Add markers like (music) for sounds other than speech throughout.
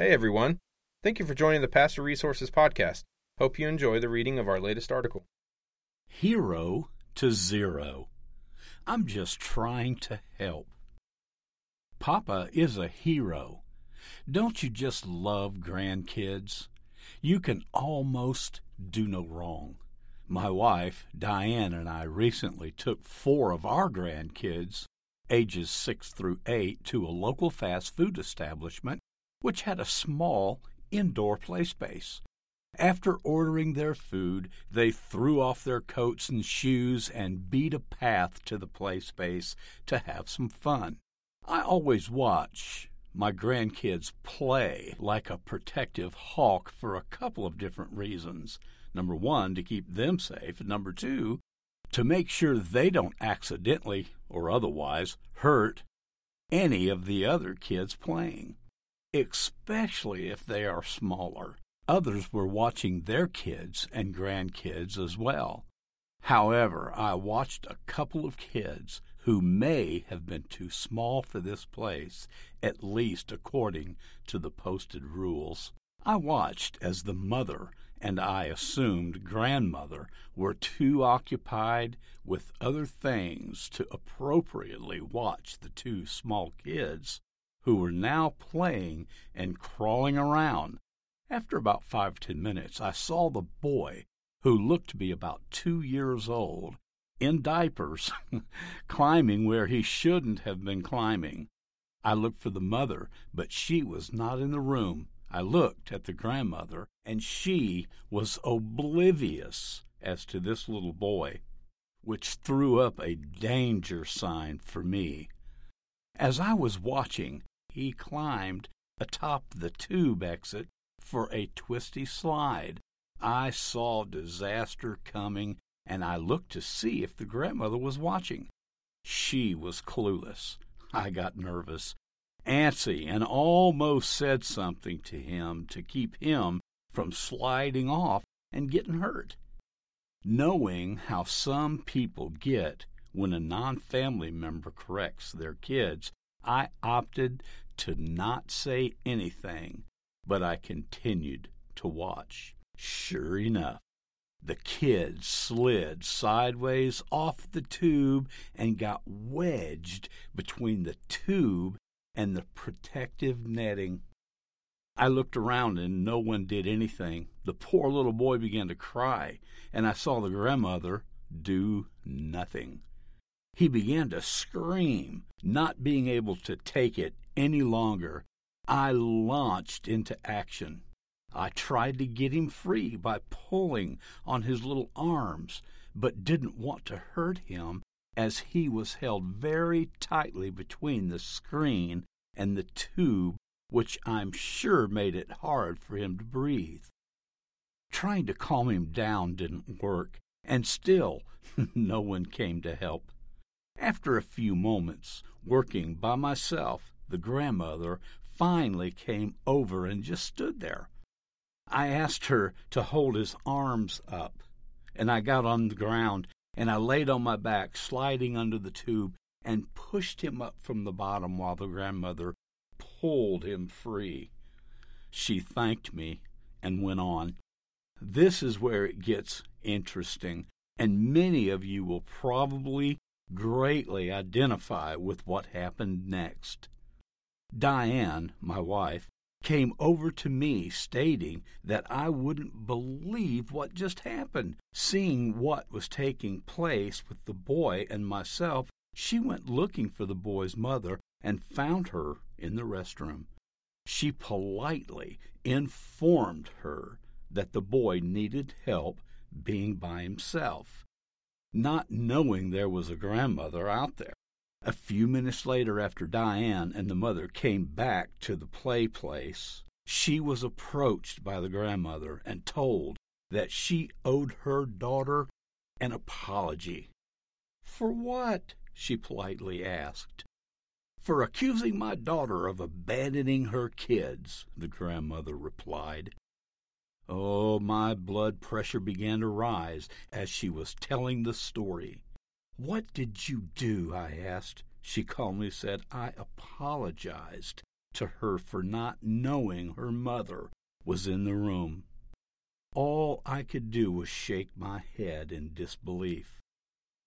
Hey everyone. Thank you for joining the Pastor Resources Podcast. Hope you enjoy the reading of our latest article. Hero to Zero. I'm just trying to help. Papa is a hero. Don't you just love grandkids? You can almost do no wrong. My wife, Diane, and I recently took four of our grandkids, ages six through eight, to a local fast food establishment which had a small indoor play space. After ordering their food, they threw off their coats and shoes and beat a path to the play space to have some fun. I always watch my grandkids play like a protective hawk for a couple of different reasons. Number one, to keep them safe. Number two, to make sure they don't accidentally or otherwise hurt any of the other kids playing, especially if they are smaller. Others were watching their kids and grandkids as well. However, I watched a couple of kids who may have been too small for this place, at least according to the posted rules. I watched as the mother and I assumed grandmother were too occupied with other things to appropriately watch the two small kids who were now playing and crawling around. After about five ten minutes, I saw the boy, who looked to be about two years old, in diapers, (laughs) climbing where he shouldn't have been climbing. I looked for the mother, but she was not in the room. I looked at the grandmother, and she was oblivious as to this little boy, which threw up a danger sign for me. As I was watching, he climbed atop the tube exit for a twisty slide. I saw disaster coming, and I looked to see if the grandmother was watching. She was clueless. I got nervous antsy and almost said something to him to keep him from sliding off and getting hurt. Knowing how some people get when a non family member corrects their kids, I opted to not say anything, but I continued to watch. Sure enough, the kid slid sideways off the tube and got wedged between the tube and the protective netting. I looked around and no one did anything. The poor little boy began to cry, and I saw the grandmother do nothing. He began to scream, not being able to take it any longer. I launched into action. I tried to get him free by pulling on his little arms, but didn't want to hurt him as he was held very tightly between the screen and the tube, which I'm sure made it hard for him to breathe. Trying to calm him down didn't work, and still (laughs) no one came to help. After a few moments, working by myself, the grandmother finally came over and just stood there. I asked her to hold his arms up, and I got on the ground and I laid on my back, sliding under the tube, and pushed him up from the bottom while the grandmother pulled him free. She thanked me and went on. This is where it gets interesting, and many of you will probably greatly identify with what happened next. Diane, my wife, came over to me stating that I wouldn't believe what just happened. Seeing what was taking place with the boy and myself, she went looking for the boy's mother and found her in the restroom. She politely informed her that the boy needed help being by himself, not knowing there was a grandmother out there. A few minutes later, after Diane and the mother came back to the play place, she was approached by the grandmother and told that she owed her daughter an apology. For what? she politely asked. For accusing my daughter of abandoning her kids, the grandmother replied. Oh, my blood pressure began to rise as she was telling the story. What did you do? I asked. She calmly said, I apologized. to her for not knowing her mother was in the room. All I could do was shake my head in disbelief.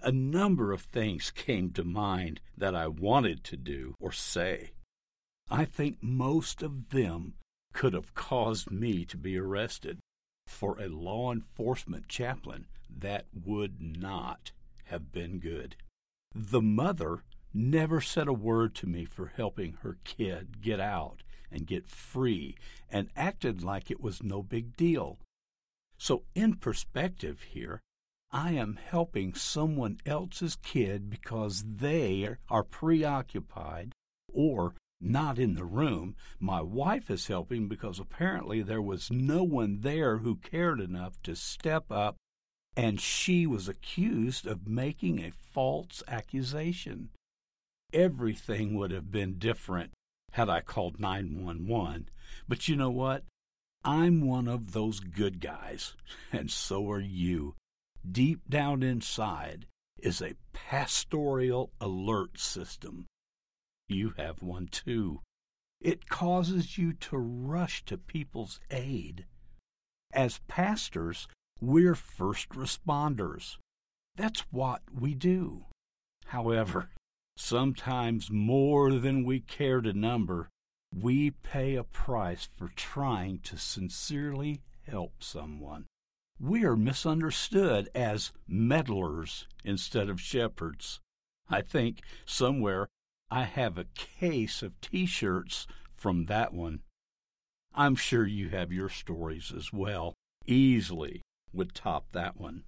A number of things came to mind that I wanted to do or say. I think most of them could have caused me to be arrested. For a law enforcement chaplain, that would not have been good. The mother never said a word to me for helping her kid get out and get free and acted like it was no big deal. So, in perspective here, I am helping someone else's kid because they are preoccupied or not in the room. My wife is helping because apparently there was no one there who cared enough to step up, and she was accused of making a false accusation. Everything would have been different had I called 911. But you know what? I'm one of those good guys, (laughs) and so are you deep down inside is a pastoral alert system. You have one too. It causes you to rush to people's aid. As pastors, we're first responders. That's what we do. However, sometimes more than we care to number, we pay a price for trying to sincerely help someone we are misunderstood as meddlers instead of shepherds. I think somewhere I have a case of t shirts from that one. I'm sure you have your stories as well. Easily would top that one.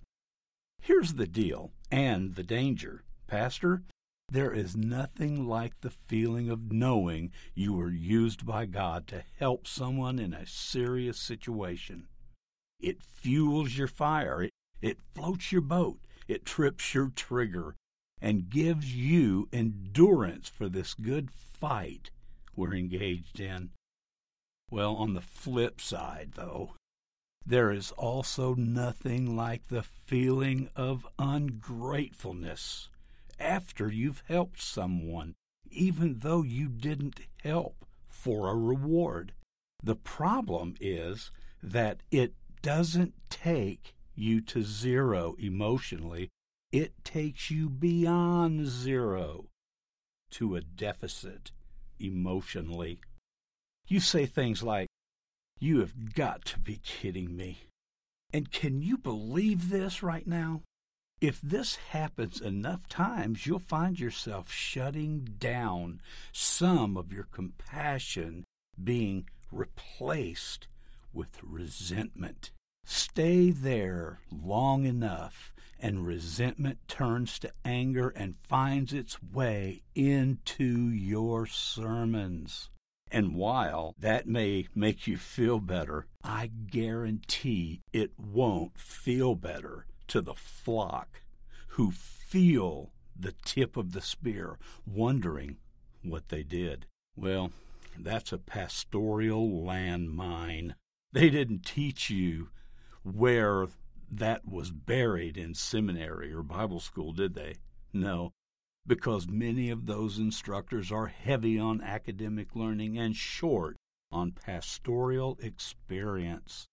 Here's the deal and the danger. Pastor, there is nothing like the feeling of knowing you were used by God to help someone in a serious situation. It fuels your fire. It, it floats your boat. It trips your trigger and gives you endurance for this good fight we're engaged in. Well, on the flip side, though, there is also nothing like the feeling of ungratefulness after you've helped someone, even though you didn't help for a reward. The problem is that it doesn't take you to zero emotionally, it takes you beyond zero to a deficit emotionally. You say things like, You have got to be kidding me. And can you believe this right now? If this happens enough times, you'll find yourself shutting down some of your compassion being replaced with resentment. Stay there long enough, and resentment turns to anger and finds its way into your sermons. And while that may make you feel better, I guarantee it won't feel better to the flock who feel the tip of the spear, wondering what they did. Well, that's a pastoral landmine. They didn't teach you where that was buried in seminary or Bible school, did they? No, because many of those instructors are heavy on academic learning and short on pastoral experience.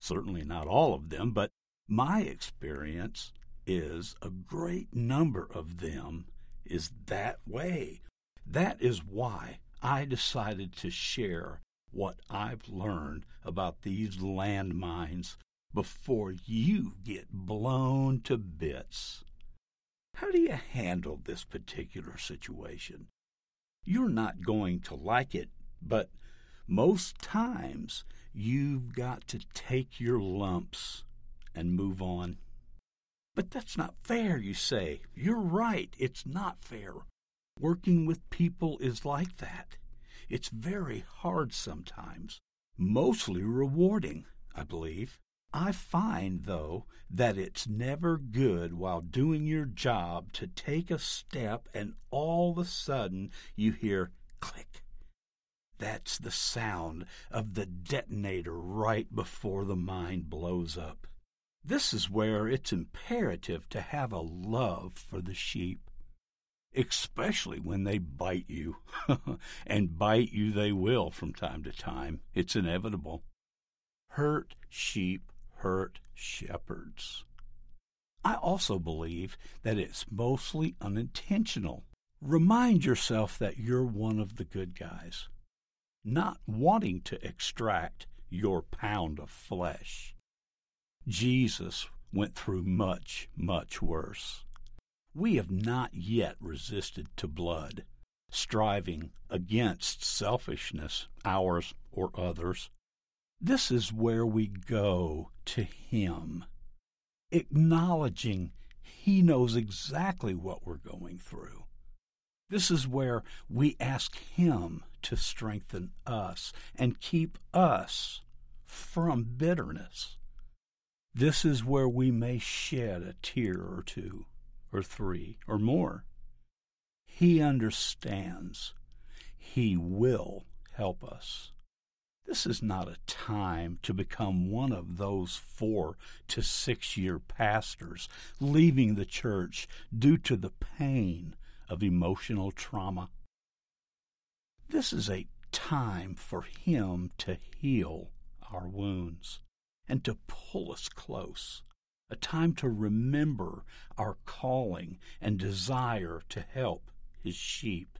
Certainly not all of them, but my experience is a great number of them is that way. That is why I decided to share what I've learned about these landmines before you get blown to bits. How do you handle this particular situation? You're not going to like it, but most times you've got to take your lumps and move on. But that's not fair, you say. You're right, it's not fair. Working with people is like that. It's very hard sometimes, mostly rewarding, I believe. I find, though, that it's never good while doing your job to take a step and all of a sudden you hear click. That's the sound of the detonator right before the mind blows up. This is where it's imperative to have a love for the sheep. especially when they bite you. (laughs) and bite you they will from time to time. It's inevitable. Hurt sheep hurt shepherds. I also believe that it's mostly unintentional. Remind yourself that you're one of the good guys, not wanting to extract your pound of flesh. Jesus went through much, much worse. We have not yet resisted to blood, striving against selfishness, ours or others. This is where we go to Him, acknowledging He knows exactly what we're going through. This is where we ask Him to strengthen us and keep us from bitterness. This is where we may shed a tear or two, or three, or more. He understands. He will help us. This is not a time to become one of those four to six year pastors leaving the church due to the pain of emotional trauma. This is a time for Him to heal our wounds and to pull us close, a time to remember our calling and desire to help His sheep.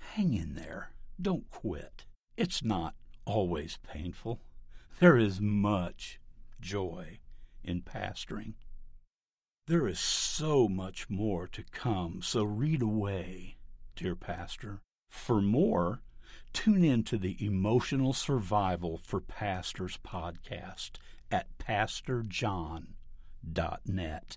Hang in there. Don't quit. It's not always painful. There is much joy in pastoring. There is so much more to come, so read away, dear pastor. For more, tune in to the Emotional Survival for Pastors podcast at pastorjohn.net.